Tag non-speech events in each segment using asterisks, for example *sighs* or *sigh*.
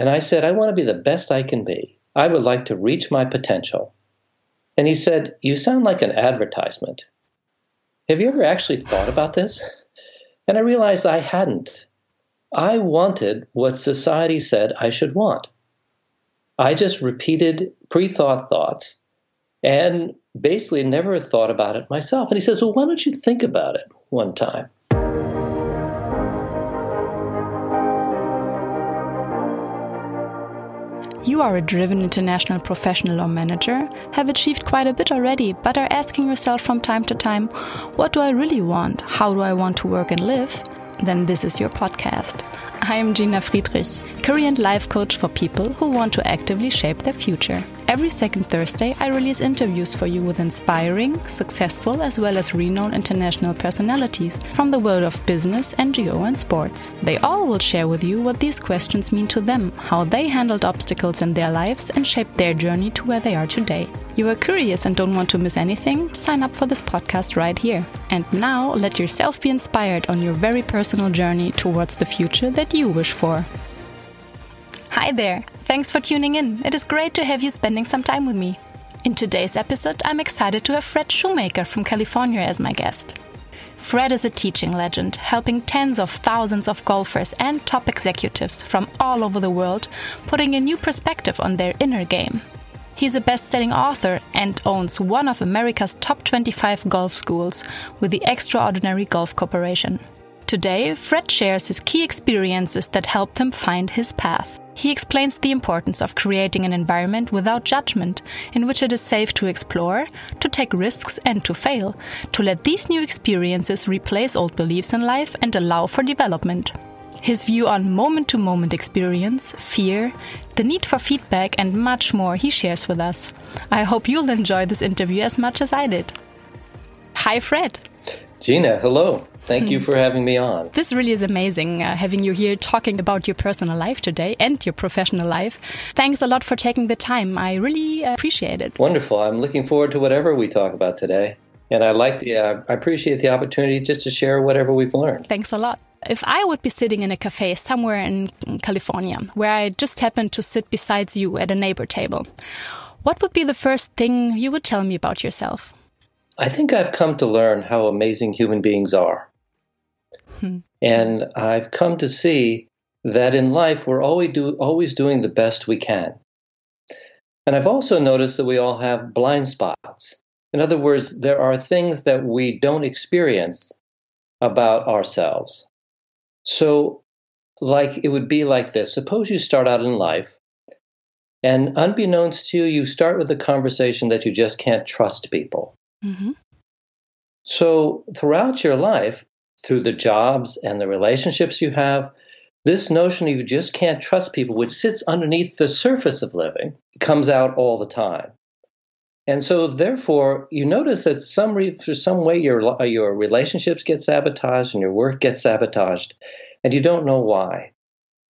And I said, I want to be the best I can be. I would like to reach my potential. And he said, You sound like an advertisement. Have you ever actually thought about this? And I realized I hadn't. I wanted what society said I should want. I just repeated pre thought thoughts and basically never thought about it myself. And he says, Well, why don't you think about it one time? You are a driven international professional or manager, have achieved quite a bit already, but are asking yourself from time to time, what do I really want? How do I want to work and live? Then this is your podcast. I am Gina Friedrich, career and life coach for people who want to actively shape their future. Every second Thursday, I release interviews for you with inspiring, successful, as well as renowned international personalities from the world of business, NGO, and sports. They all will share with you what these questions mean to them, how they handled obstacles in their lives, and shaped their journey to where they are today. You are curious and don't want to miss anything? Sign up for this podcast right here. And now, let yourself be inspired on your very personal journey towards the future that you wish for. Hi there! Thanks for tuning in. It is great to have you spending some time with me. In today's episode, I'm excited to have Fred Shoemaker from California as my guest. Fred is a teaching legend, helping tens of thousands of golfers and top executives from all over the world putting a new perspective on their inner game. He's a best selling author and owns one of America's top 25 golf schools with the Extraordinary Golf Corporation. Today, Fred shares his key experiences that helped him find his path. He explains the importance of creating an environment without judgment, in which it is safe to explore, to take risks, and to fail, to let these new experiences replace old beliefs in life and allow for development. His view on moment to moment experience, fear, the need for feedback, and much more he shares with us. I hope you'll enjoy this interview as much as I did. Hi, Fred. Gina, hello. Thank you *laughs* for having me on. This really is amazing uh, having you here talking about your personal life today and your professional life. Thanks a lot for taking the time. I really appreciate it. Wonderful. I'm looking forward to whatever we talk about today. And I like the, uh, I appreciate the opportunity just to share whatever we've learned. Thanks a lot. If I would be sitting in a cafe somewhere in California where I just happened to sit beside you at a neighbor table, what would be the first thing you would tell me about yourself? I think I've come to learn how amazing human beings are. Hmm. And I've come to see that in life we're always, do, always doing the best we can. And I've also noticed that we all have blind spots. In other words, there are things that we don't experience about ourselves. So, like it would be like this suppose you start out in life, and unbeknownst to you, you start with a conversation that you just can't trust people. Mm-hmm. So, throughout your life, through the jobs and the relationships you have, this notion you just can't trust people, which sits underneath the surface of living, comes out all the time. And so, therefore, you notice that some re- for some way your your relationships get sabotaged and your work gets sabotaged, and you don't know why.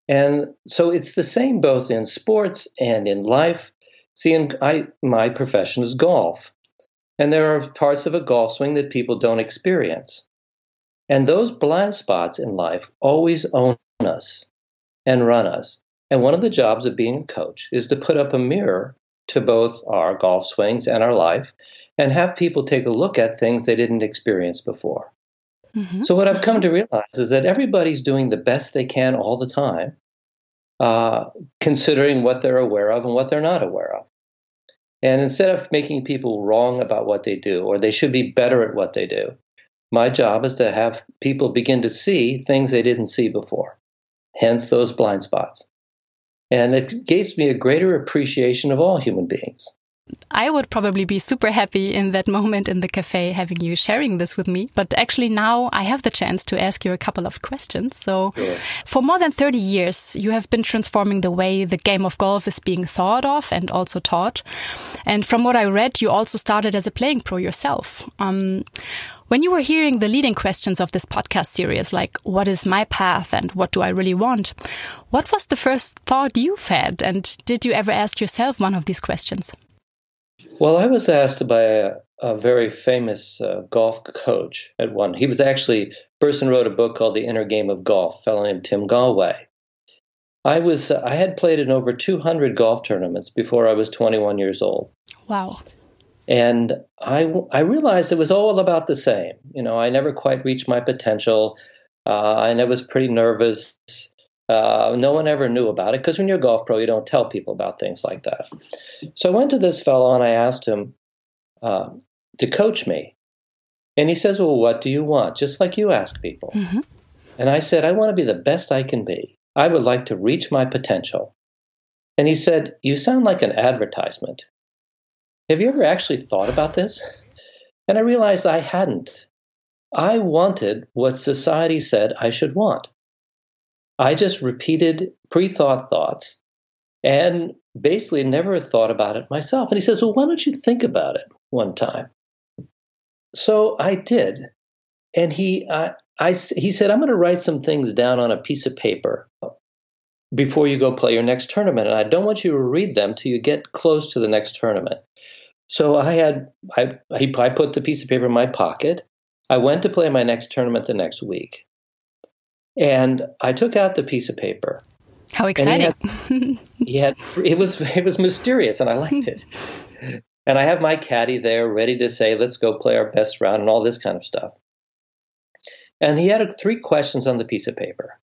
And so, it's the same both in sports and in life. See, in, I my profession is golf, and there are parts of a golf swing that people don't experience. And those blind spots in life always own us and run us. And one of the jobs of being a coach is to put up a mirror to both our golf swings and our life and have people take a look at things they didn't experience before. Mm-hmm. So, what I've come to realize is that everybody's doing the best they can all the time, uh, considering what they're aware of and what they're not aware of. And instead of making people wrong about what they do or they should be better at what they do, my job is to have people begin to see things they didn't see before, hence those blind spots. And it gives me a greater appreciation of all human beings. I would probably be super happy in that moment in the cafe having you sharing this with me. But actually, now I have the chance to ask you a couple of questions. So, sure. for more than 30 years, you have been transforming the way the game of golf is being thought of and also taught. And from what I read, you also started as a playing pro yourself. Um, when you were hearing the leading questions of this podcast series, like what is my path and what do I really want, what was the first thought you had? And did you ever ask yourself one of these questions? Well, I was asked by a, a very famous uh, golf *laughs* coach at one. He was actually person wrote a book called The Inner Game of Golf, a fellow named Tim Gallwey. I was I had played in over 200 golf tournaments before I was 21 years old. Wow. And I, I realized it was all about the same. You know, I never quite reached my potential. Uh, and I was pretty nervous. Uh, no one ever knew about it because when you're a golf pro, you don't tell people about things like that. So I went to this fellow and I asked him uh, to coach me. And he says, Well, what do you want? Just like you ask people. Mm-hmm. And I said, I want to be the best I can be. I would like to reach my potential. And he said, You sound like an advertisement. Have you ever actually thought about this? And I realized I hadn't. I wanted what society said I should want. I just repeated pre thought thoughts and basically never thought about it myself. And he says, Well, why don't you think about it one time? So I did. And he, I, I, he said, I'm going to write some things down on a piece of paper before you go play your next tournament. And I don't want you to read them till you get close to the next tournament. So I had I I put the piece of paper in my pocket. I went to play my next tournament the next week, and I took out the piece of paper. How exciting! Yeah, *laughs* it was it was mysterious, and I liked it. And I have my caddy there, ready to say, "Let's go play our best round," and all this kind of stuff. And he had three questions on the piece of paper,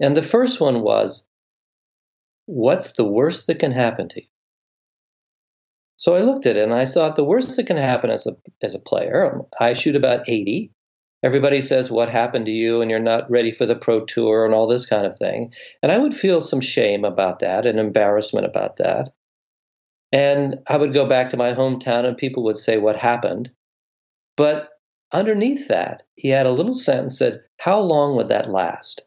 and the first one was, "What's the worst that can happen to you?" So I looked at it and I thought the worst that can happen as a as a player, I shoot about 80. Everybody says what happened to you and you're not ready for the pro tour and all this kind of thing. And I would feel some shame about that and embarrassment about that. And I would go back to my hometown and people would say what happened. But underneath that, he had a little sentence that how long would that last?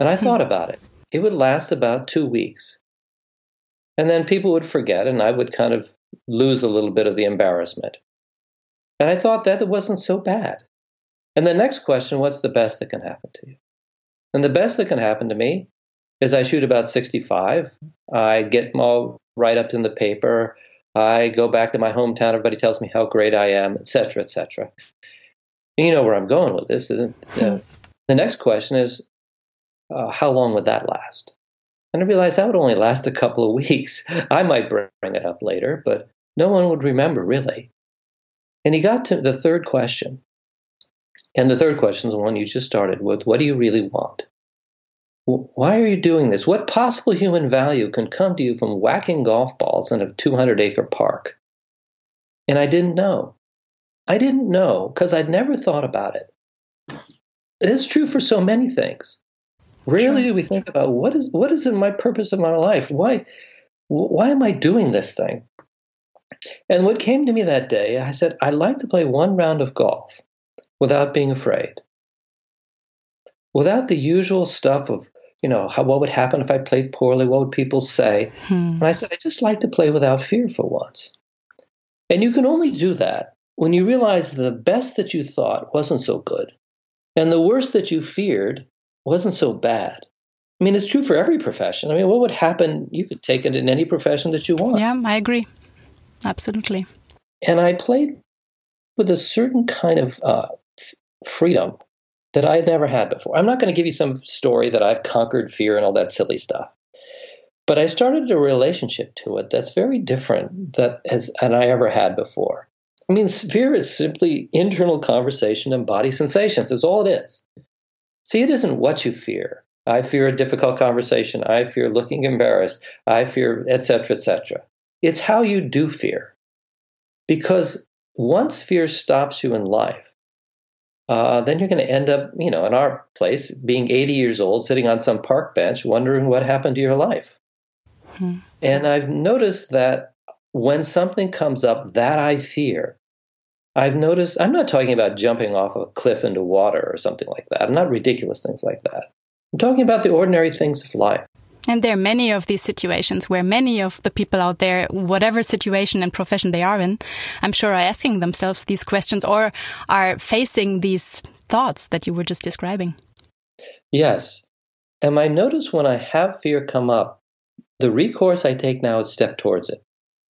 And I hmm. thought about it. It would last about 2 weeks. And then people would forget, and I would kind of lose a little bit of the embarrassment. And I thought that it wasn't so bad. And the next question what's the best that can happen to you? And the best that can happen to me is I shoot about 65. I get all right up in the paper. I go back to my hometown. Everybody tells me how great I am, et cetera, et cetera. And you know where I'm going with this. *laughs* The next question is uh, how long would that last? And I realized that would only last a couple of *laughs* weeks. I might bring it up later, but no one would remember really. And he got to the third question. And the third question is the one you just started with What do you really want? Why are you doing this? What possible human value can come to you from whacking golf balls in a 200 acre park? And I didn't know. I didn't know because I'd never thought about it. It is true for so many things. Rarely do we think about what is what is in my purpose of my life? Why why am I doing this thing? And what came to me that day, I said, I'd like to play one round of golf without being afraid. Without the usual stuff of, you know, how, what would happen if I played poorly? What would people say? Hmm. And I said, I just like to play without fear for once. And you can only do that when you realize the best that you thought wasn't so good, and the worst that you feared wasn't so bad. I mean, it's true for every profession. I mean, what would happen? You could take it in any profession that you want. Yeah, I agree. Absolutely. And I played with a certain kind of uh, freedom that I had never had before. I'm not going to give you some story that I've conquered fear and all that silly stuff. But I started a relationship to it that's very different that has than I ever had before. I mean, fear is simply internal conversation and body sensations. That's all it is. See, it isn't what you fear. I fear a difficult conversation. I fear looking embarrassed. I fear, etc., etc. It's how you do fear. Because once fear stops you in life, uh, then you're going to end up, you know, in our place, being 80 years old, sitting on some park bench, wondering what happened to your life. Hmm. And I've noticed that when something comes up that I fear, I've noticed, I'm not talking about jumping off a cliff into water or something like that. I'm not ridiculous things like that. I'm talking about the ordinary things of life. And there are many of these situations where many of the people out there, whatever situation and profession they are in, I'm sure are asking themselves these questions or are facing these thoughts that you were just describing. Yes. And I notice when I have fear come up, the recourse I take now is step towards it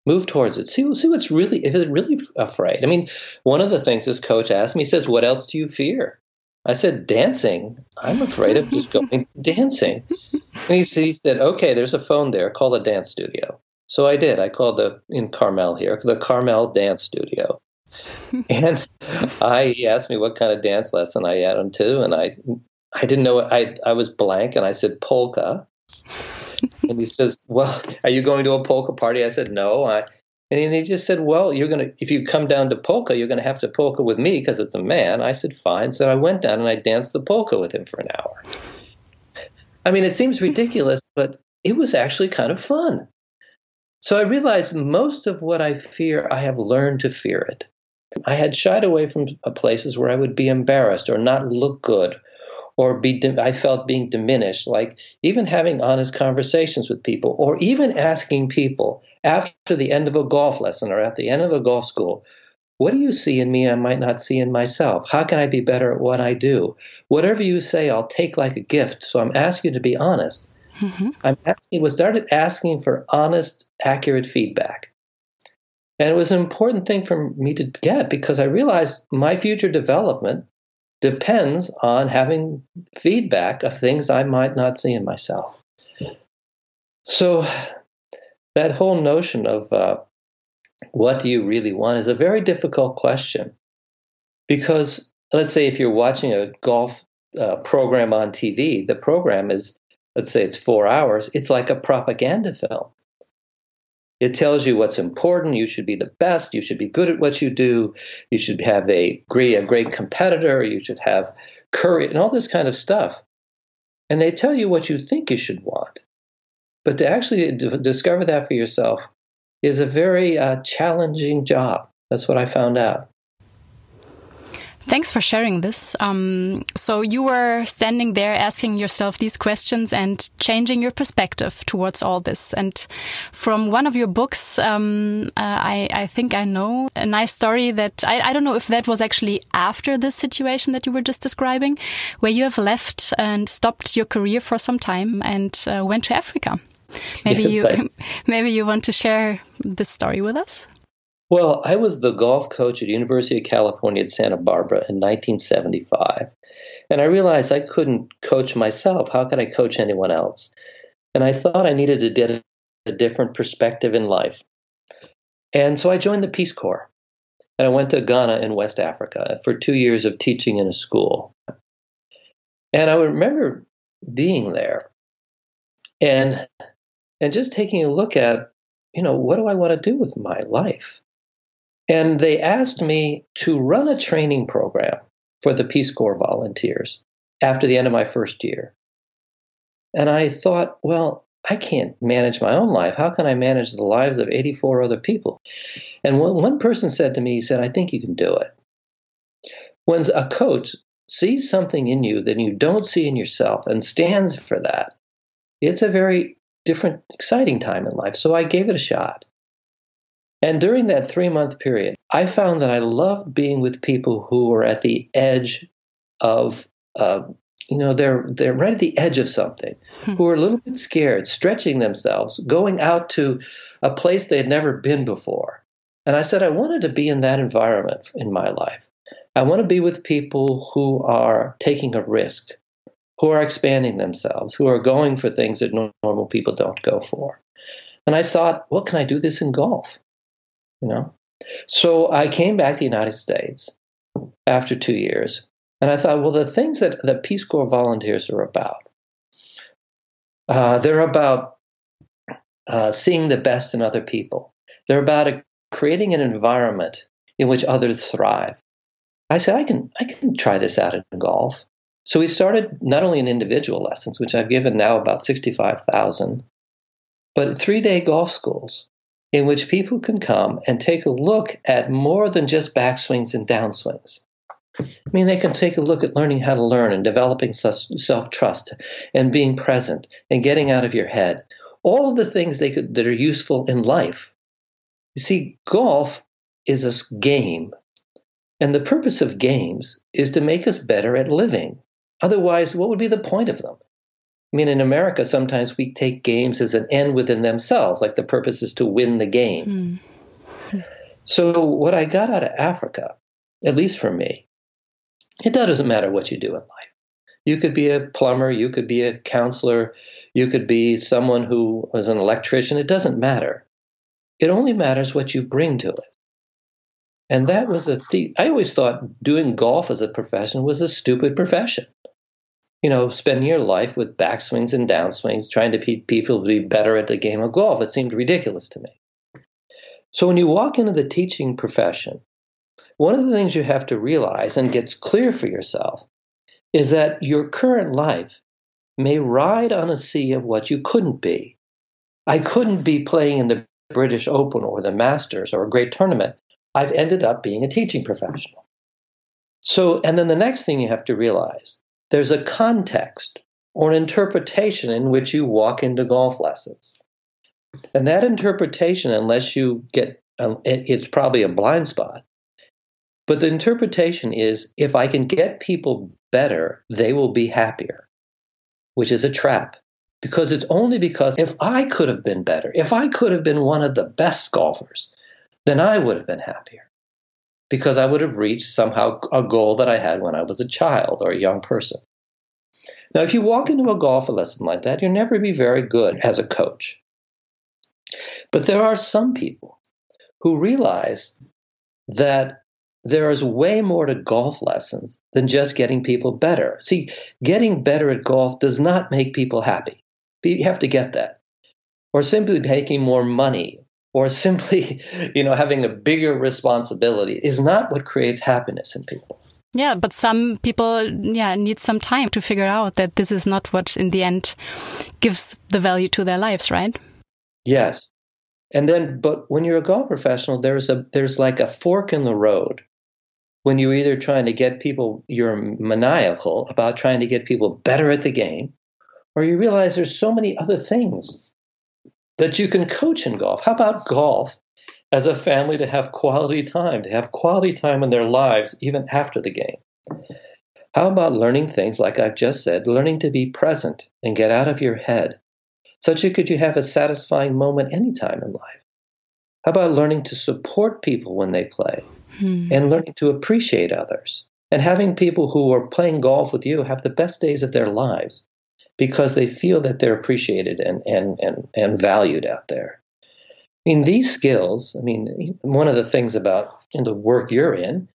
move towards it. See, see what's really, if it's really afraid. I mean, one of the things this coach asked me, he says, What else do you fear? I said, Dancing. I'm afraid of just going *laughs* dancing. and he, he said, okay, there's a phone there. Call a dance studio. So I did. I called the in Carmel here, the Carmel Dance Studio. *laughs* and I he asked me what kind of dance lesson I had him to, and I I didn't know I I was blank, and I said polka. *laughs* and he says, "Well, are you going to a polka party?" I said, "No." I and he just said, "Well, you're gonna if you come down to polka, you're gonna have to polka with me because it's a man." I said, "Fine." So I went down and I danced the polka with him for an hour. I mean, it seems ridiculous, but it was actually kind of fun. So I realized most of what I fear, I have learned to fear it. I had shied away from places where I would be embarrassed or not look good or be I felt being diminished like even having honest conversations with people or even asking people after the end of a golf lesson or at the end of a golf school what do you see in me I might not see in myself? How can I be better at what I do? Whatever you say, I'll take like a gift. So I'm asking you to be honest. Mm-hmm. I'm asking, we started asking for honest, accurate feedback. And it was an important thing for me to get because I realized my future development depends on having feedback of things I might not see in myself. So that whole notion of uh, what do you really want is a very difficult question because let's say if you're watching a golf uh, program on TV, the program is, let's say it's four hours, it's like a propaganda film. It tells you what's important. You should be the best. You should be good at what you do. You should have a great, a great competitor. You should have courage and all this kind of stuff. And they tell you what you think you should want. But to actually d- discover that for yourself is a very uh, challenging job. That's what I found out. Thanks for sharing this. Um, so you were standing there asking yourself these questions and changing your perspective towards all this. And from one of your books, um, uh, I, I, think I know a nice story that I, I, don't know if that was actually after this situation that you were just describing, where you have left and stopped your career for some time and uh, went to Africa. Maybe yes, you I... *laughs* maybe you want to share this story with us. Well, I was the golf coach at University of California at Santa Barbara in 1975, and I realized I couldn't coach myself. How could I coach anyone else? And I thought I needed to get a different perspective in life. And so I joined the Peace Corps. And I went to Ghana in West Africa for two years of teaching in a school. And I remember being there and and just taking a look at, you know, what do I want to do with my life? And they asked me to run a training program for the Peace Corps volunteers after the end of my first year. And I thought, well, I can't manage my own life. How can I manage the lives of 84 other people? And one person said to me, he said, I think you can do it. When a coach sees something in you that you don't see in yourself and stands for that, it's a very different, exciting time in life. So I gave it a shot. And during that three month period, I found that I loved being with people who were at the edge of, uh, you know, they're they're right at the edge of something, hmm. who are a little bit scared, stretching themselves, going out to a place they had never been before. And I said I wanted to be in that environment in my life. I want to be with people who are taking a risk, who are expanding themselves, who are going for things that normal people don't go for. And I thought, well, can I do this in golf? You know? So I came back to the United States after two years, and I thought, well, the things that the Peace Corps volunteers are about, uh, they're about uh, seeing the best in other people. They're about a, creating an environment in which others thrive. I said, I can, I can try this out in golf. So we started not only in individual lessons, which I've given now about 65,000, but three day golf schools in which people can come and take a look at more than just backswings and downswings. I mean, they can take a look at learning how to learn and developing self trust and being present and getting out of your head. All of the things they could, that are useful in life. You see, golf is a game, and the purpose of games is to make us better at living. Otherwise, what would be the point of them? I mean, in America, sometimes we take games as an end within themselves, like the purpose is to win the game. Mm. So, what I got out of Africa, at least for me, it doesn't matter what you do in life. You could be a plumber, you could be a counselor, You could be someone who was an electrician. It doesn't matter. It only matters what you bring to it. And that was a th- I always thought doing golf as a profession was a stupid profession. You know, spending your life with backswings and downswings, trying to be people to be better at the game of golf. It seemed ridiculous to me. So when you walk into the teaching profession, one of the things you have to realize and gets clear for yourself is that your current life may ride on a sea of what you couldn't be. I couldn't be playing in the British Open or the Masters or a great tournament. I've ended up being a teaching professional. So, and then the next thing you have to realize there's a context or an interpretation in which you walk into golf lessons. And that interpretation, unless you get, um, it, it's probably a blind spot. But the interpretation is if I can get people better, they will be happier which is a trap. Because it's only because if I could have been better, if I could have been one of the best golfers, then I would have been happier. Because I would have reached somehow a goal that I had when I was a child or a young person. Now, if you walk into a golf lesson like that, you'll never be very good as a coach. But there are some people who realize that there is way more to golf lessons than just getting people better. See, getting better at golf does not make people happy. You have to get that. Or simply making more money or simply, *laughs* you know, having a bigger responsibility is not what creates happiness in people. Yeah, but some people, yeah, need some time to figure out that this is not what in the end gives the value to their lives, right? Yes. And then, but when you're a golf professional, there's a, there's like a fork in the road when you're either trying to get people, you're maniacal about trying to get people better at the game, or you realize there's so many other things that you can coach in golf. How about golf as a family to have quality time, to have quality time in their lives even after the game? How about learning things like I've just said, learning to be present and get out of your head, such that you could you have a satisfying moment anytime in life? How about learning to support people when they play? hmm. and learning to appreciate others. And having people who are playing golf with you have the best days of their lives because they feel that they're appreciated and, and, and, and valued out there. I mean, these skills, I mean, one of the things about in the work you're in,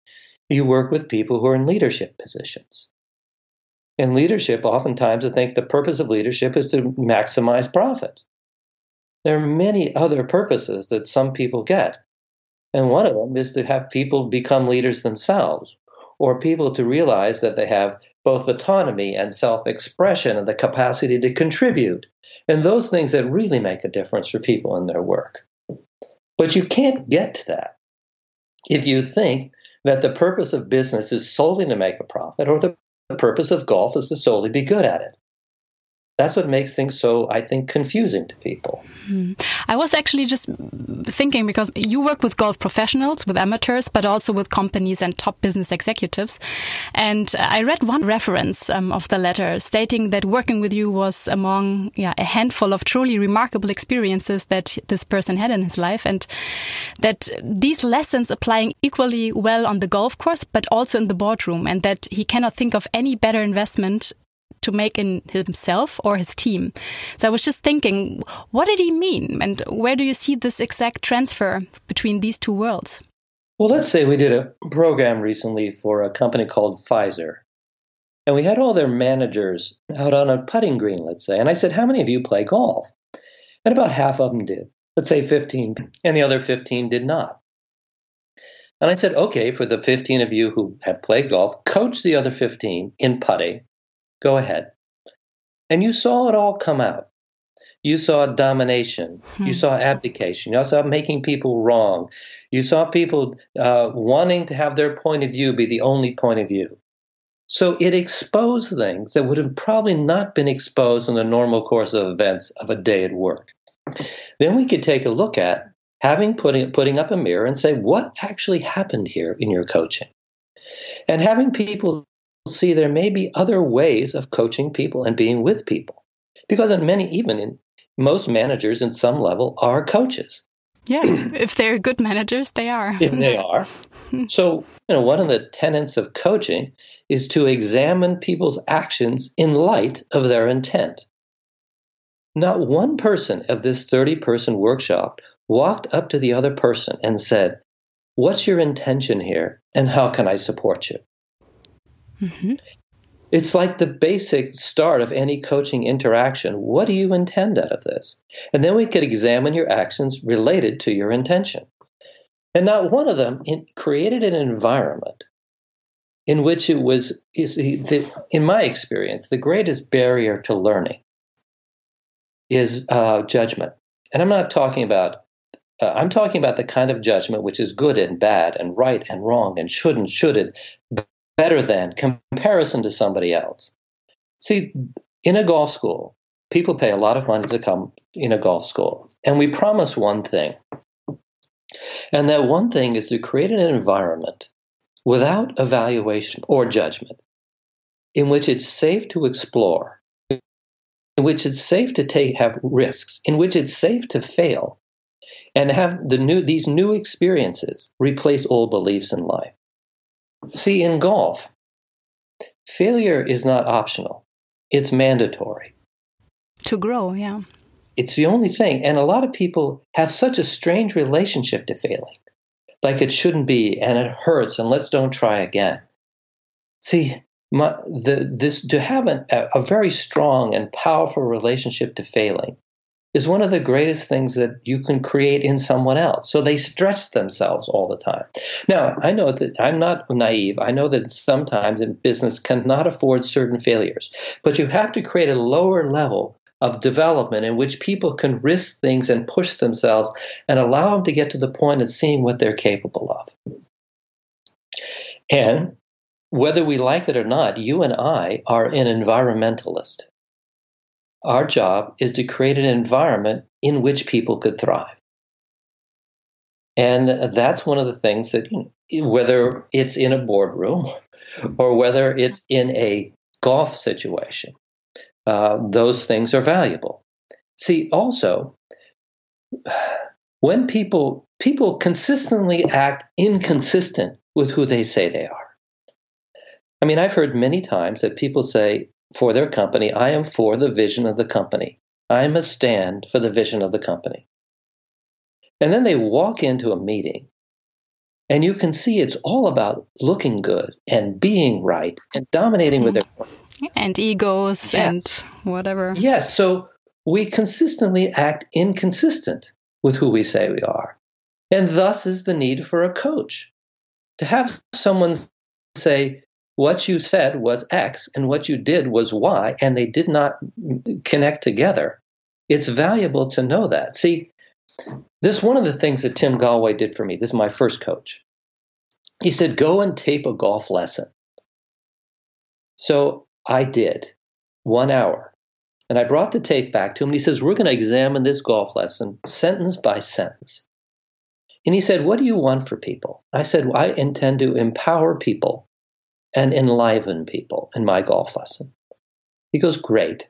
you work with people who are in leadership positions. In leadership, oftentimes I think the purpose of leadership is to maximize profit. There are many other purposes that some people get. And one of them is to have people become leaders themselves, or people to realize that they have both autonomy and self expression and the capacity to contribute. And those things that really make a difference for people in their work. But you can't get to that if you think that the purpose of business is solely to make a profit or the purpose of golf is to solely be good at it that's what makes things so i think confusing to people hmm. i was actually just thinking because you work with golf professionals with amateurs but also with companies and top business executives and i read one reference um, of the letter stating that working with you was among yeah, a handful of truly remarkable experiences that this person had in his life and that these lessons applying equally well on the golf course but also in the boardroom and that he cannot think of any better investment to make in himself or his team. So I was just thinking, what did he mean? And where do you see this exact transfer between these two worlds? Well, let's say we did a program recently for a company called Pfizer. And we had all their managers out on a putting green, let's say. And I said, How many of you play golf? And about half of them did. Let's say 15. And the other 15 did not. And I said, Okay, for the 15 of you who have played golf, coach the other 15 in putting Go ahead. And you saw it all come out. You saw domination. Hmm. You saw abdication. You saw making people wrong. You saw people uh, wanting to have their point of view be the only point of view. So it exposed things that would have probably not been exposed in the normal course of events of a day at work. Then we could take a look at having putting putting up a mirror and say what actually happened here in your coaching, and having people see there may be other ways of coaching people and being with people. Because in many, even in most managers in some level are coaches. Yeah, *clears throat* if they're good managers, they are. if they *laughs* are. So, you know, one of the tenets of coaching is to examine people's actions in light of their intent. not one person of this 30 person workshop walked up to the other person and said, What's your intention here and how can I support you? Mm-hmm. It's like the basic start of any coaching interaction. What do you intend out of this? And then we could examine your actions related to your intention. And not one of them created an environment in which it was, in my experience, the greatest barrier to learning is uh, judgment. And I'm not talking about, uh, I'm talking about the kind of judgment which is good and bad and right and wrong and should and shouldn't, better than, comparison to somebody else. See, in a golf school, people pay a lot of money to come in a golf school. And we promise one thing. And that one thing is to create an environment without evaluation or judgment in which it's safe to explore, in which it's safe to take have risks, in which it's safe to fail, and have the new these new experiences replace old beliefs in life. See, in golf, failure is not optional, it's mandatory. To grow, yeah. It's the only thing. And a lot of people have such a strange relationship to failing, like it shouldn't be, and it hurts, and let's don't try again. See, my, the, this to have an, a, a very strong and powerful relationship to failing is one of the greatest things that you can create in someone else. So they stretch themselves all the time. Now, I know that I'm not naive. I know that sometimes in business cannot afford certain failures, but you have to create a lower level of development in which people can risk things and push themselves and allow them to get to the point of seeing what they're capable of. And whether we like it or not, you and I are an environmentalist. Our job is to create an environment in which people could thrive. And that's one of the things that, whether it's in a boardroom *laughs* or whether it's in a golf situation, uh, those things are valuable. See, also, *sighs* when people people consistently act inconsistent with who they say they are. I mean, I've heard many times that people say, for their company. I am for the vision of the company. I must stand for the vision of the company. And then they walk into a meeting, and you can see it's all about looking good and being right and dominating with mm-hmm. their and egos yes. and whatever. Yes, so we consistently act inconsistent with who we say we are. And thus is the need for a coach. To have someone say, what you said was X and what you did was Y, and they did not connect together. It's valuable to know that. See, this is one of the things that Tim Gallwey did for me. This is my first coach. He said, Go and tape a golf lesson. So I did one hour. And I brought the tape back to him. And he says, We're going to examine this golf lesson sentence by sentence. And he said, What do you want for people? I said, well, I intend to empower people and enliven people in my golf lesson. He goes, Great.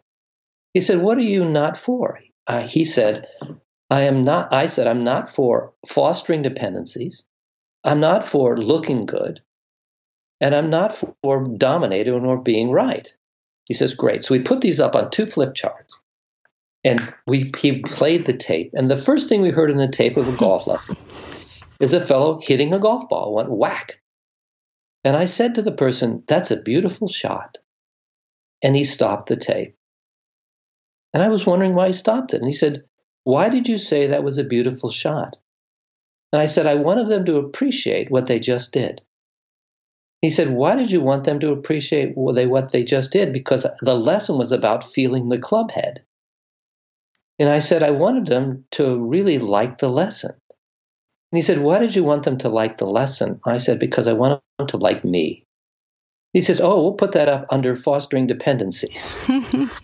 He said, What are you not for? Uh, he said, I am not, I said, I'm not for fostering dependencies. I'm not for looking good. And I'm not for dominating or being right. He says, Great. So we put these up on two flip charts. And we he played the tape. And the first thing we heard in the tape of a golf *laughs* lesson is a fellow hitting a golf ball, went whack. And I said to the person, That's a beautiful shot. And he stopped the tape. And I was wondering why he stopped it. And he said, Why did you say that was a beautiful shot? And I said, I wanted them to appreciate what they just did. He said, Why did you want them to appreciate what they just did? Because the lesson was about feeling the club head. And I said, I wanted them to really like the lesson. And he said, Why did you want them to like the lesson? I said, Because I want them to like me. He says, Oh, we'll put that up under fostering dependencies. *laughs*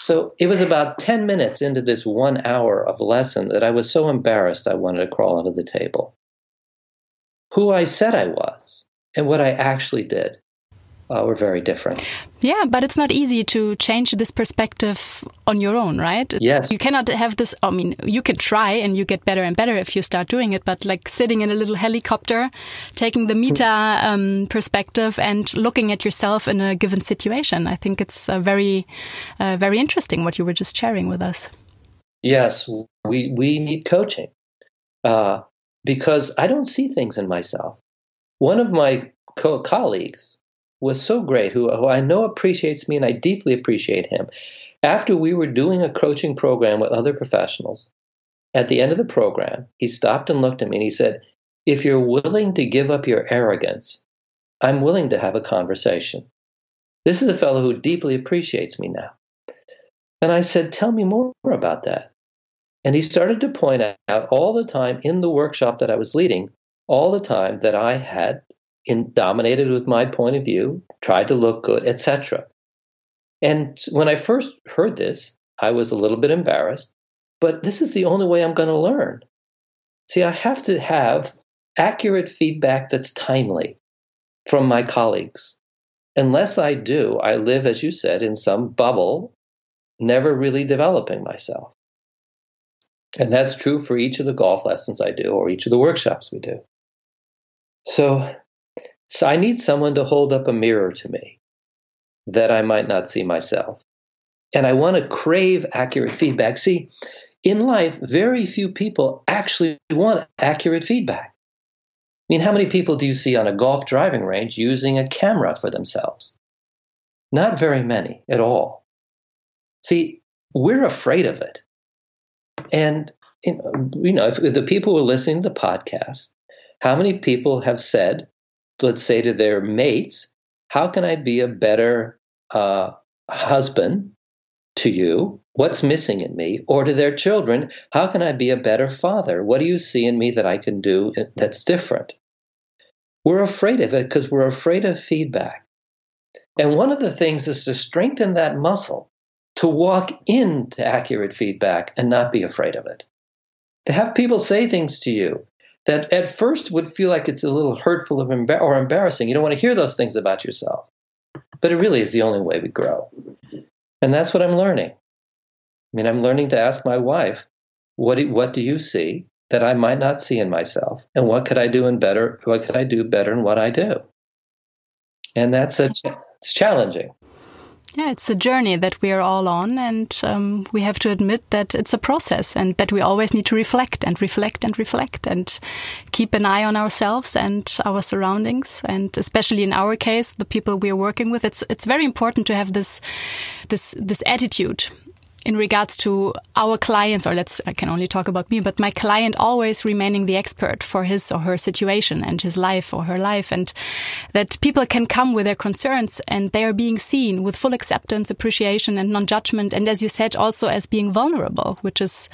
so it was about 10 minutes into this one hour of lesson that I was so embarrassed I wanted to crawl under the table. Who I said I was and what I actually did. Uh, were very different. Yeah, but it's not easy to change this perspective on your own, right? Yes. You cannot have this. I mean, you can try and you get better and better if you start doing it, but like sitting in a little helicopter, taking the meta um, perspective and looking at yourself in a given situation, I think it's uh, very, uh, very interesting what you were just sharing with us. Yes, we, we need coaching uh, because I don't see things in myself. One of my co- colleagues was so great, who, who I know appreciates me, and I deeply appreciate him. After we were doing a coaching program with other professionals, at the end of the program, he stopped and looked at me and he said, If you're willing to give up your arrogance, I'm willing to have a conversation. This is a fellow who deeply appreciates me now. And I said, Tell me more about that. And he started to point out all the time in the workshop that I was leading, all the time that I had in, dominated with my point of view, tried to look good, etc. And when I first heard this, I was a little bit embarrassed, but this is the only way I'm going to learn. See, I have to have accurate feedback that's timely from my colleagues. Unless I do, I live, as you said, in some bubble, never really developing myself. And that's true for each of the golf lessons I do or each of the workshops we do. So so I need someone to hold up a mirror to me that I might not see myself. And I want to crave accurate feedback. See, in life, very few people actually want accurate feedback. I mean, how many people do you see on a golf driving range using a camera for themselves? Not very many at all. See, we're afraid of it. And, you know, if the people who are listening to the podcast, how many people have said, let's say to their mates, how can I be a better uh, husband to you? What's missing in me? Or to their children, how can I be a better father? What do you see in me that I can do that's different? We're afraid of it because we're afraid of feedback. And one of the things is to strengthen that muscle, to walk into accurate feedback and not be afraid of it. To have people say things to you that at first would feel like it's a little hurtful or embarrassing. You don't want to hear those things about yourself. But it really is the only way we grow. And that's what I'm learning. I mean, I'm learning to ask my wife, what do, what do you see that I might not see in myself? And what could I do in better? What could I do better in what I do? And that's a, it's challenging. Yeah, it's a journey that we are all on, and um, we have to admit that it's a process and that we always need to reflect and reflect and reflect and keep an eye on ourselves and our surroundings. And especially in our case, the people we are working with, it's it's very important to have this this this attitude in regards to our clients, or let's, I can only talk about me, but my client always remaining the expert for his or her situation and his life or her life. And that people can come with their concerns and they are being seen with full acceptance, appreciation and non-judgment. And as you said, also as being vulnerable, which is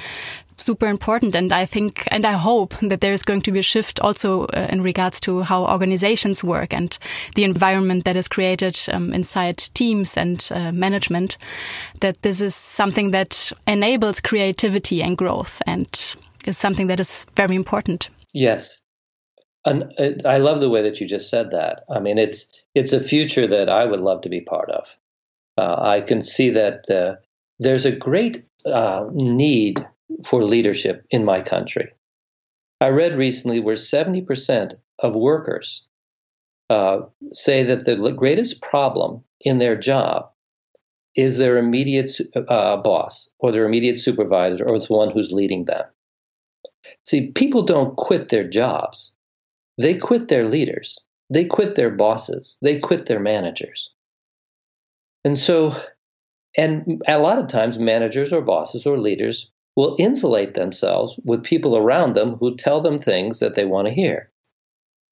super important. And I think, and I hope that there is going to be a shift also uh, in regards to how organizations work and the environment that is created um, inside teams and uh, management, that this is something that enables creativity and growth and is something that is very important. Yes. And uh, I love the way that you just said that. I mean, it's, it's a future that I would love to be part of. Uh, I can see that uh, there's a great need for leadership in my country. I read recently where 70% of workers uh, say that the greatest problem in their job is their immediate uh, boss or their immediate supervisor or the one who's leading them. See, people don't quit their jobs, they quit their leaders, they quit their bosses, they quit their managers. And so, and a lot of times, managers or bosses or leaders will insulate themselves with people around them who tell them things that they want to hear.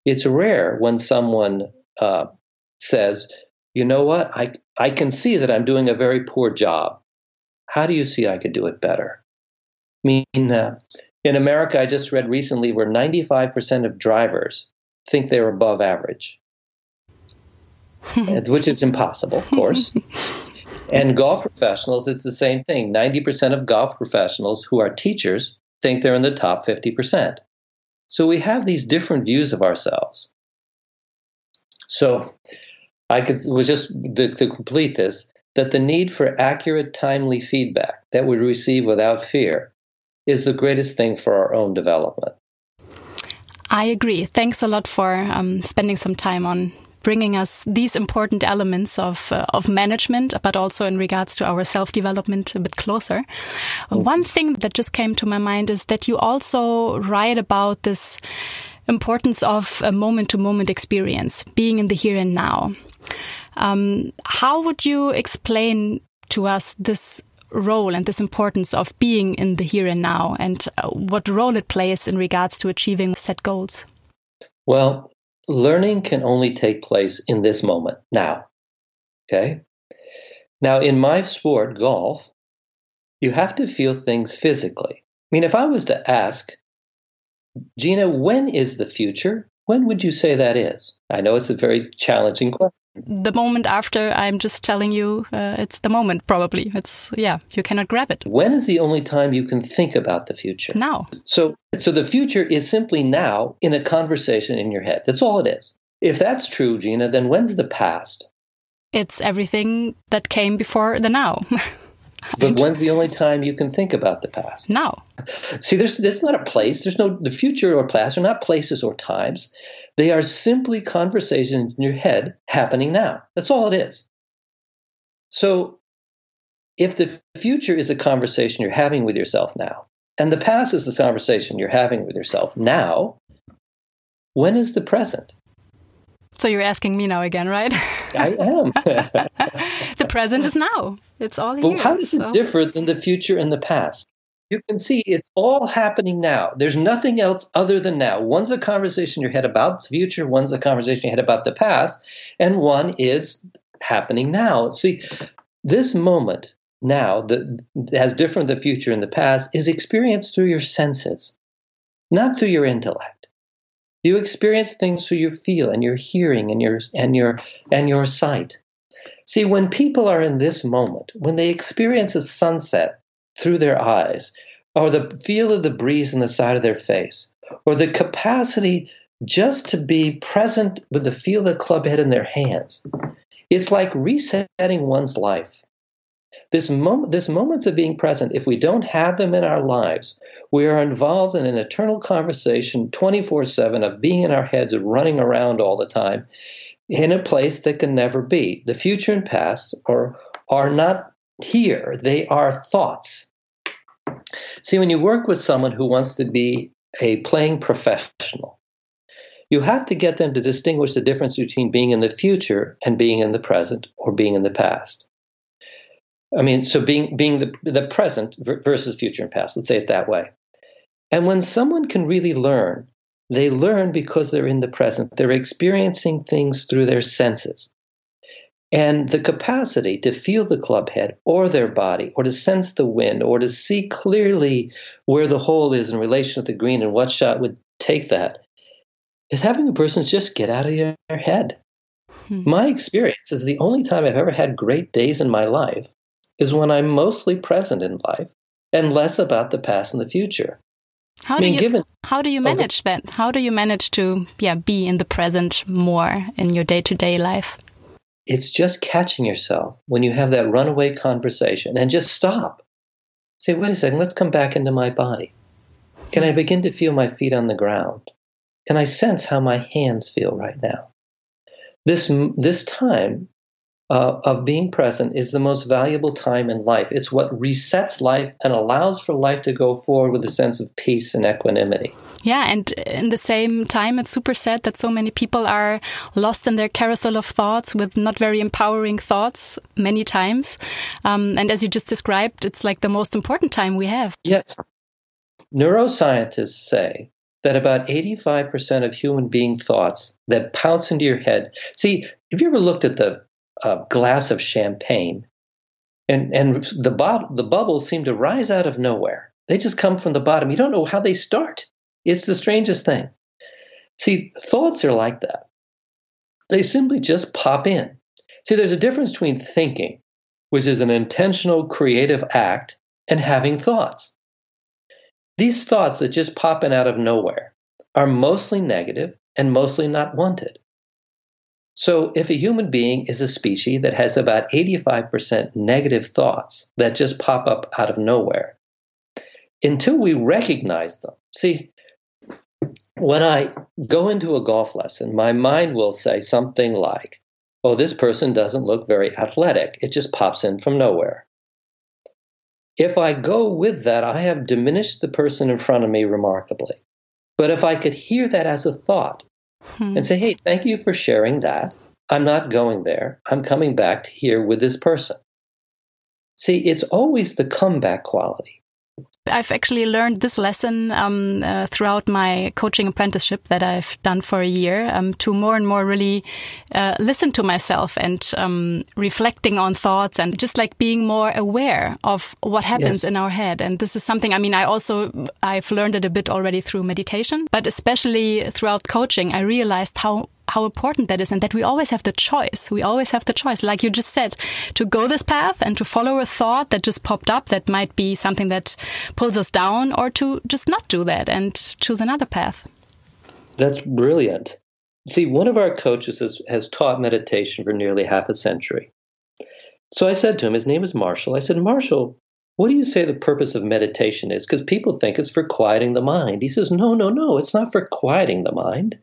It's rare when someone uh, says, you know what, I, I can see that I'm doing a very poor job. How do you see I could do it better? I mean, uh, in America, I just read recently where 95% of drivers think they're above average, *laughs* which is impossible, of course. *laughs* And golf professionals, it's the same thing. 90% of golf professionals who are teachers think they're in the top 50%. So we have these different views of ourselves. So I could was just to, to complete this that the need for accurate, timely feedback that we receive without fear is the greatest thing for our own development. I agree. Thanks a lot for um, spending some time on bringing us these important elements of uh, of management, but also in regards to our self development a bit closer. Mm. One thing that just came to my mind is that you also write about this importance of a moment to moment experience, being in the here and now. Um, how would you explain to us this role and this importance of being in the here and now and uh, what role it plays in regards to achieving set goals? Well, learning can only take place in this moment, now. Okay? Now, in my sport, golf, you have to feel things physically. I mean, if I was to ask, Gina, when is the future? When would you say that is? I know it's a very challenging question the moment after i'm just telling you uh, it's the moment probably it's yeah you cannot grab it when is the only time you can think about the future now so so the future is simply now in a conversation in your head that's all it is if that's true gina then when's the past it's everything that came before the now *laughs* But when's the only time you can think about the past? Now. See, there's there's not a place. There's no the future or past are not places or times. They are simply conversations in your head happening now. That's all it is. So, if the future is a conversation you're having with yourself now, and the past is a conversation you're having with yourself now, when is the present? So you're asking me now again, right? I am. *laughs* the present is now. It's all here. But how is so. it differ than the future and the past? You can see it's all happening now. There's nothing else other than now. One's a conversation you had about the future, one's a conversation you had about the past, and one is happening now. See, this moment now that has different the future and the past is experienced through your senses, not through your intellect. You experience things through your feel and your hearing and your and your and your sight. See, when people are in this moment, when they experience a sunset through their eyes, or the feel of the breeze on the side of their face, or the capacity just to be present with the feel of the club head in their hands, it's like resetting one's life. This moment, this moments of being present, if we don't have them in our lives, we are involved in an eternal conversation 24 7 of being in our heads and running around all the time in a place that can never be. The future and past are, are not here, they are thoughts. See, when you work with someone who wants to be a playing professional, you have to get them to distinguish the difference between being in the future and being in the present or being in the past. I mean, so being being the the present versus future and past. Let's say it that way. And when someone can really learn they learn because they're in the present. They're experiencing things through their senses. And the capacity to feel the club head or their body or to sense the wind or to see clearly where the hole is in relation to the green and what shot would take that is having a person just get out of their head. Hmm. My experience is the only time I've ever had great days in my life is when I'm mostly present in life and less about the past and the future. How I mean, do you given, how do you manage okay. that? How do you manage to yeah be in the present more in your day to day life? It's just catching yourself when you have that runaway conversation and just stop. Say, wait a second, let's come back into my body. Can I begin to feel my feet on the ground? Can I sense how my hands feel right now? This this time uh, of being present is the most valuable time in life. It's what resets life and allows for life to go forward with a sense of peace and equanimity. Yeah, and in the same time, it's super sad that so many people are lost in their carousel of thoughts with not very empowering thoughts many times. Um, and as you just described, it's like the most important time we have. Yes. Neuroscientists say that about 85% of human being thoughts that pounce into your head. See, have you ever looked at the a glass of champagne, and and the bo- the bubbles seem to rise out of nowhere. They just come from the bottom. You don't know how they start. It's the strangest thing. See, thoughts are like that. They simply just pop in. See, there's a difference between thinking, which is an intentional creative act, and having thoughts. These thoughts that just pop in out of nowhere are mostly negative and mostly not wanted. So, if a human being is a species that has about 85% negative thoughts that just pop up out of nowhere, until we recognize them, see, when I go into a golf lesson, my mind will say something like, Oh, this person doesn't look very athletic. It just pops in from nowhere. If I go with that, I have diminished the person in front of me remarkably. But if I could hear that as a thought hmm. and say, hey, thank you for sharing that, I'm not going there. I'm coming back to here with this person. See, it's always the comeback quality. I've actually learned this lesson um, uh, throughout my coaching apprenticeship that I've done for a year um, to more and more really uh, listen to myself and um, reflecting on thoughts and just like being more aware of what happens yes. in our head. And this is something, I mean, I also, I've learned it a bit already through meditation, but especially throughout coaching, I realized how how important that is and that we always have the choice. We always have the choice, like you just said, to go this path and to follow a thought that just popped up that might be something that pulls us down or to just not do that and choose another path. That's brilliant. See, one of our coaches has, has taught meditation for nearly half a century. So I said to him, his name is Marshall. I said, Marshall, what do you say the purpose of meditation is? Because people think it's for quieting the mind. He says, no, no, no, it's not for quieting the mind.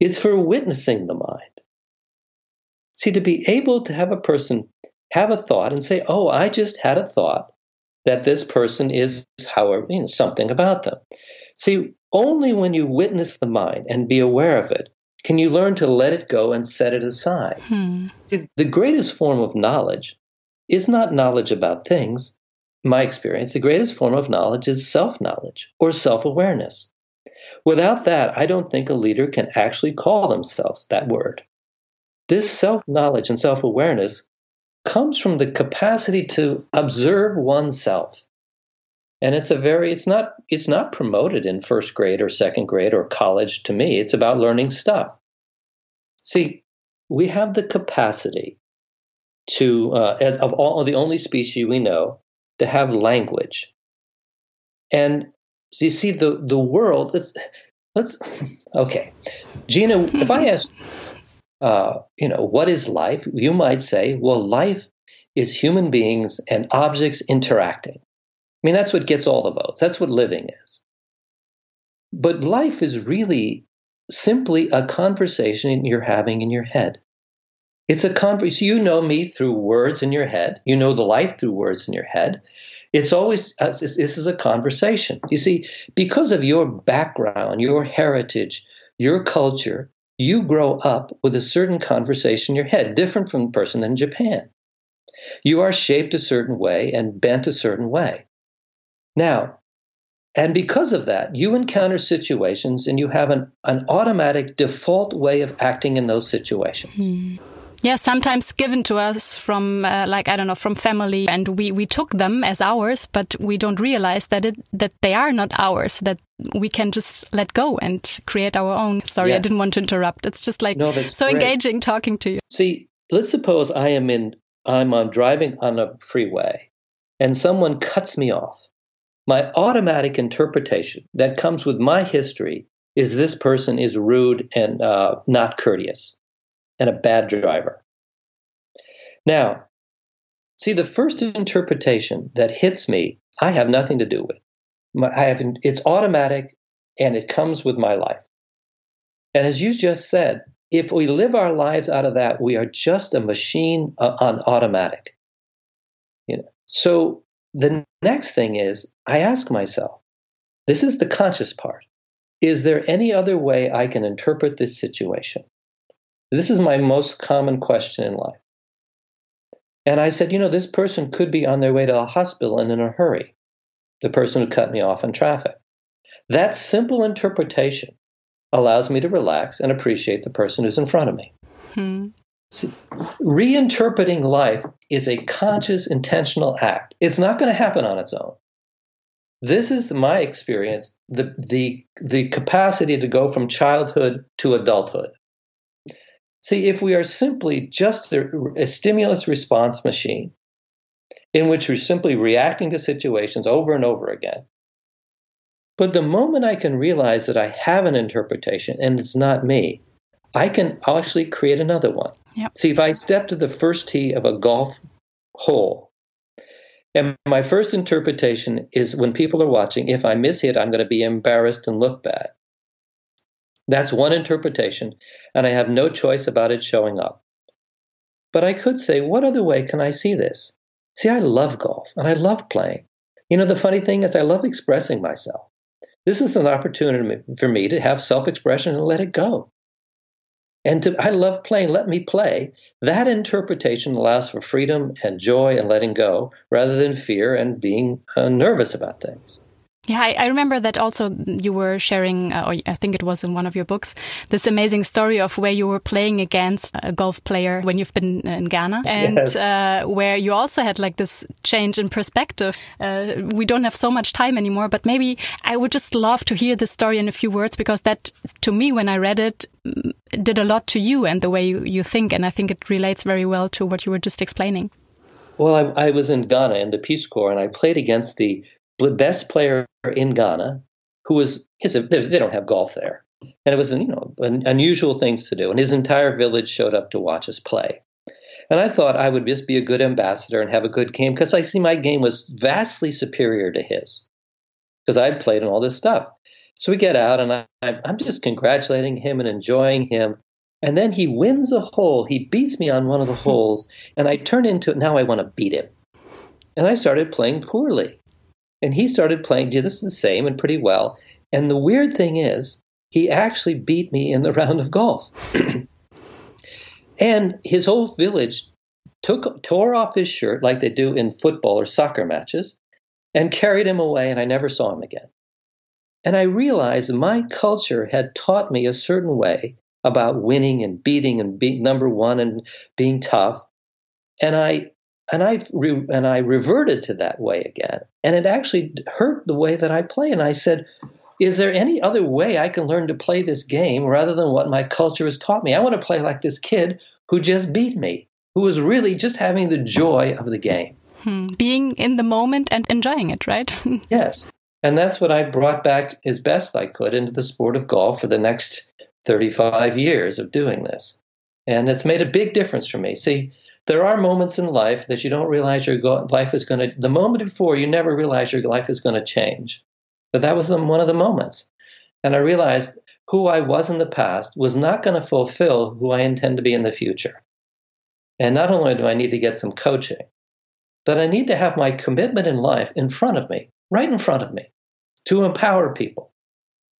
It's for witnessing the mind. See, to be able to have a person have a thought and say, oh, I just had a thought that this person is, however, you know, something about them. See, only when you witness the mind and be aware of it can you learn to let it go and set it aside. Hmm. The greatest form of knowledge is not knowledge about things. My experience, the greatest form of knowledge is self knowledge or self awareness. Without that, I don't think a leader can actually call themselves that word. This self knowledge and self awareness comes from the capacity to observe oneself. And it's a very it's not it's not promoted in first grade or second grade or college to me. It's about learning stuff. See, we have the capacity to uh, as of all the only species we know to have language. And so you see the the world. Let's, let's okay, Gina. if I *laughs* ask, uh, you know, what is life? You might say, well, life is human beings and objects interacting. I mean, that's what gets all the votes. That's what living is. But life is really simply a conversation you're having in your head. It's a conversation. You know me through words in your head. You know the life through words in your head. It's always, uh, this is a conversation. You see, because of your background, your heritage, your culture, you grow up with a certain conversation in your head, different from the person in Japan. You are shaped a certain way and bent a certain way. Now, and because of that, you encounter situations and you have an, an automatic default way of acting in those situations. Hmm. Yeah, sometimes given to us from, uh, like I don't know, from family, and we we took them as ours, but we don't realize that it that they are not ours. That we can just let go and create our own. Sorry, yeah. I didn't want to interrupt. It's just like no, so great. engaging talking to you. See, let's suppose I am in, I'm on driving on a freeway, and someone cuts me off. My automatic interpretation that comes with my history is this person is rude and uh, not courteous and a bad driver. Now, see, the first interpretation that hits me, I have nothing to do with. I have, it's automatic and it comes with my life. And as you just said, if we live our lives out of that, we are just a machine uh, on automatic. You know, so the next thing is I ask myself, this is the conscious part. Is there any other way I can interpret this situation? This is my most common question in life. And I said, you know, this person could be on their way to the hospital and in a hurry, the person who cut me off in traffic. That simple interpretation allows me to relax and appreciate the person who's in front of me. Hmm. See, reinterpreting life is a conscious, intentional act. It's not going to happen on its own. This is my experience, the, the, the capacity to go from childhood to adulthood. See, if we are simply just a, stimulus response machine in which we're simply reacting to situations over and over again, but the moment I can realize that I have an interpretation and it's not me, I can actually create another one. Yep. See, if I step to the first tee of a golf hole, and my first interpretation is when people are watching, if I miss hit, I'm going to be embarrassed and look bad. That's one interpretation, and I have no choice about it showing up. But I could say, what other way can I see this? See, I love golf and I love playing. You know, the funny thing is, I love expressing myself. This is an opportunity for me to have self expression and let it go. And to, I love playing, let me play. That interpretation allows for freedom and joy and letting go rather than fear and being uh, nervous about things. Yeah, I, I, remember that also you were sharing, uh, or I think it was in one of your books, this amazing story of where you were playing against a golf player when you've been in Ghana, *laughs* and yes. uh, where you also had like this change in perspective. Uh, we don't have so much time anymore, but maybe I would just love to hear this story in a few words because that, to me, when I read it, mm, did a lot to you and the way you, you think, and I think it relates very well to what you were just explaining. Well, I, I was in Ghana in the Peace Corps, and I played against the best player in Ghana, who was his, they don't have golf there, and it was you know unusual things to do, and his entire village showed up to watch us play. And I thought I would just be a good ambassador and have a good game because I see my game was vastly superior to his because I'd played in all this stuff. So we get out and I, I'm just congratulating him and enjoying him. And then he wins a hole. He beats me on one of the *laughs* holes, and I turn into now I want to beat him. And I started playing poorly. And he started playing just the same and pretty well. And the weird thing is, he actually beat me in the *laughs* round of golf. *clears throat* and his whole village took tore off his shirt like they do in football or soccer matches and carried him away and I never saw him again. And I realized my culture had taught me a certain way about winning and beating and being number one and being tough. And I and I re- and I reverted to that way again, and it actually hurt the way that I play. And I said, "Is there any other way I can learn to play this game rather than what my culture has taught me? I want to play like this kid who just beat me, who was really just having the joy of the game, hmm. being in the moment and enjoying it, right? *laughs* yes, and that's what I brought back as best I could into the sport of golf for the next 35 years of doing this, and it's made a big difference for me. See." There are moments in life that you don't realize your go- life is going to, the moment before, you never realize your life is going to change. But that was the, one of the moments. And I realized who I was in the past was not going to fulfill who I intend to be in the future. And not only do I need to get some coaching, but I need to have my commitment in life in front of me, right in front of me, to empower people,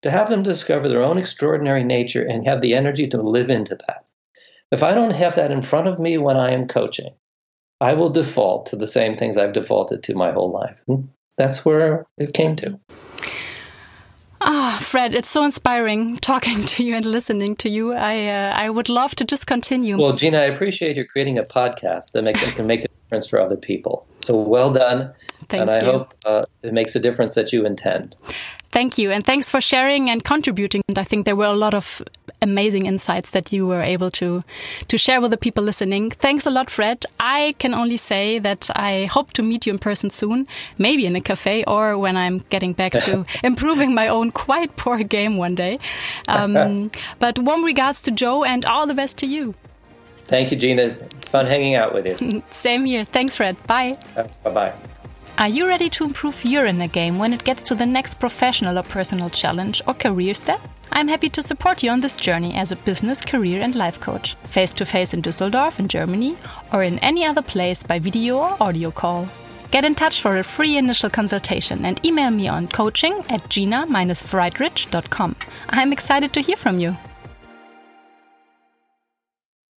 to have them discover their own extraordinary nature and have the energy to live into that. If I don't have that in front of me when I am coaching, I will default to the same things I've defaulted to my whole life. Hmm? That's where it came to. Ah, Fred, it's so inspiring *laughs* talking to you and listening to you. I uh, I would love to just continue. Well, Gina, I appreciate you creating a podcast that, make, that can make a difference for other people. So well done. Thank and I hope uh, it makes a difference that you intend. Thank you. And thanks for sharing and contributing. And I think there were a lot of amazing insights that you were able to, to share with the people listening. Thanks a lot, Fred. I can only say that I hope to meet you in person soon, maybe in a cafe or when I'm getting back to *laughs* improving my own quite poor game one day. Um, *laughs* but warm regards to Joe and all the best to you. Thank you, Gina. Fun hanging out with you. *laughs* Same here. Thanks, Fred. Bye. Uh, bye bye. Are you ready to improve your inner game when it gets to the next professional or personal challenge or career step? I'm happy to support you on this journey as a business, career, and life coach, face to face in Düsseldorf in Germany or in any other place by video or audio call. Get in touch for a free initial consultation and email me on coaching at gina-friedrich.com. I'm excited to hear from you.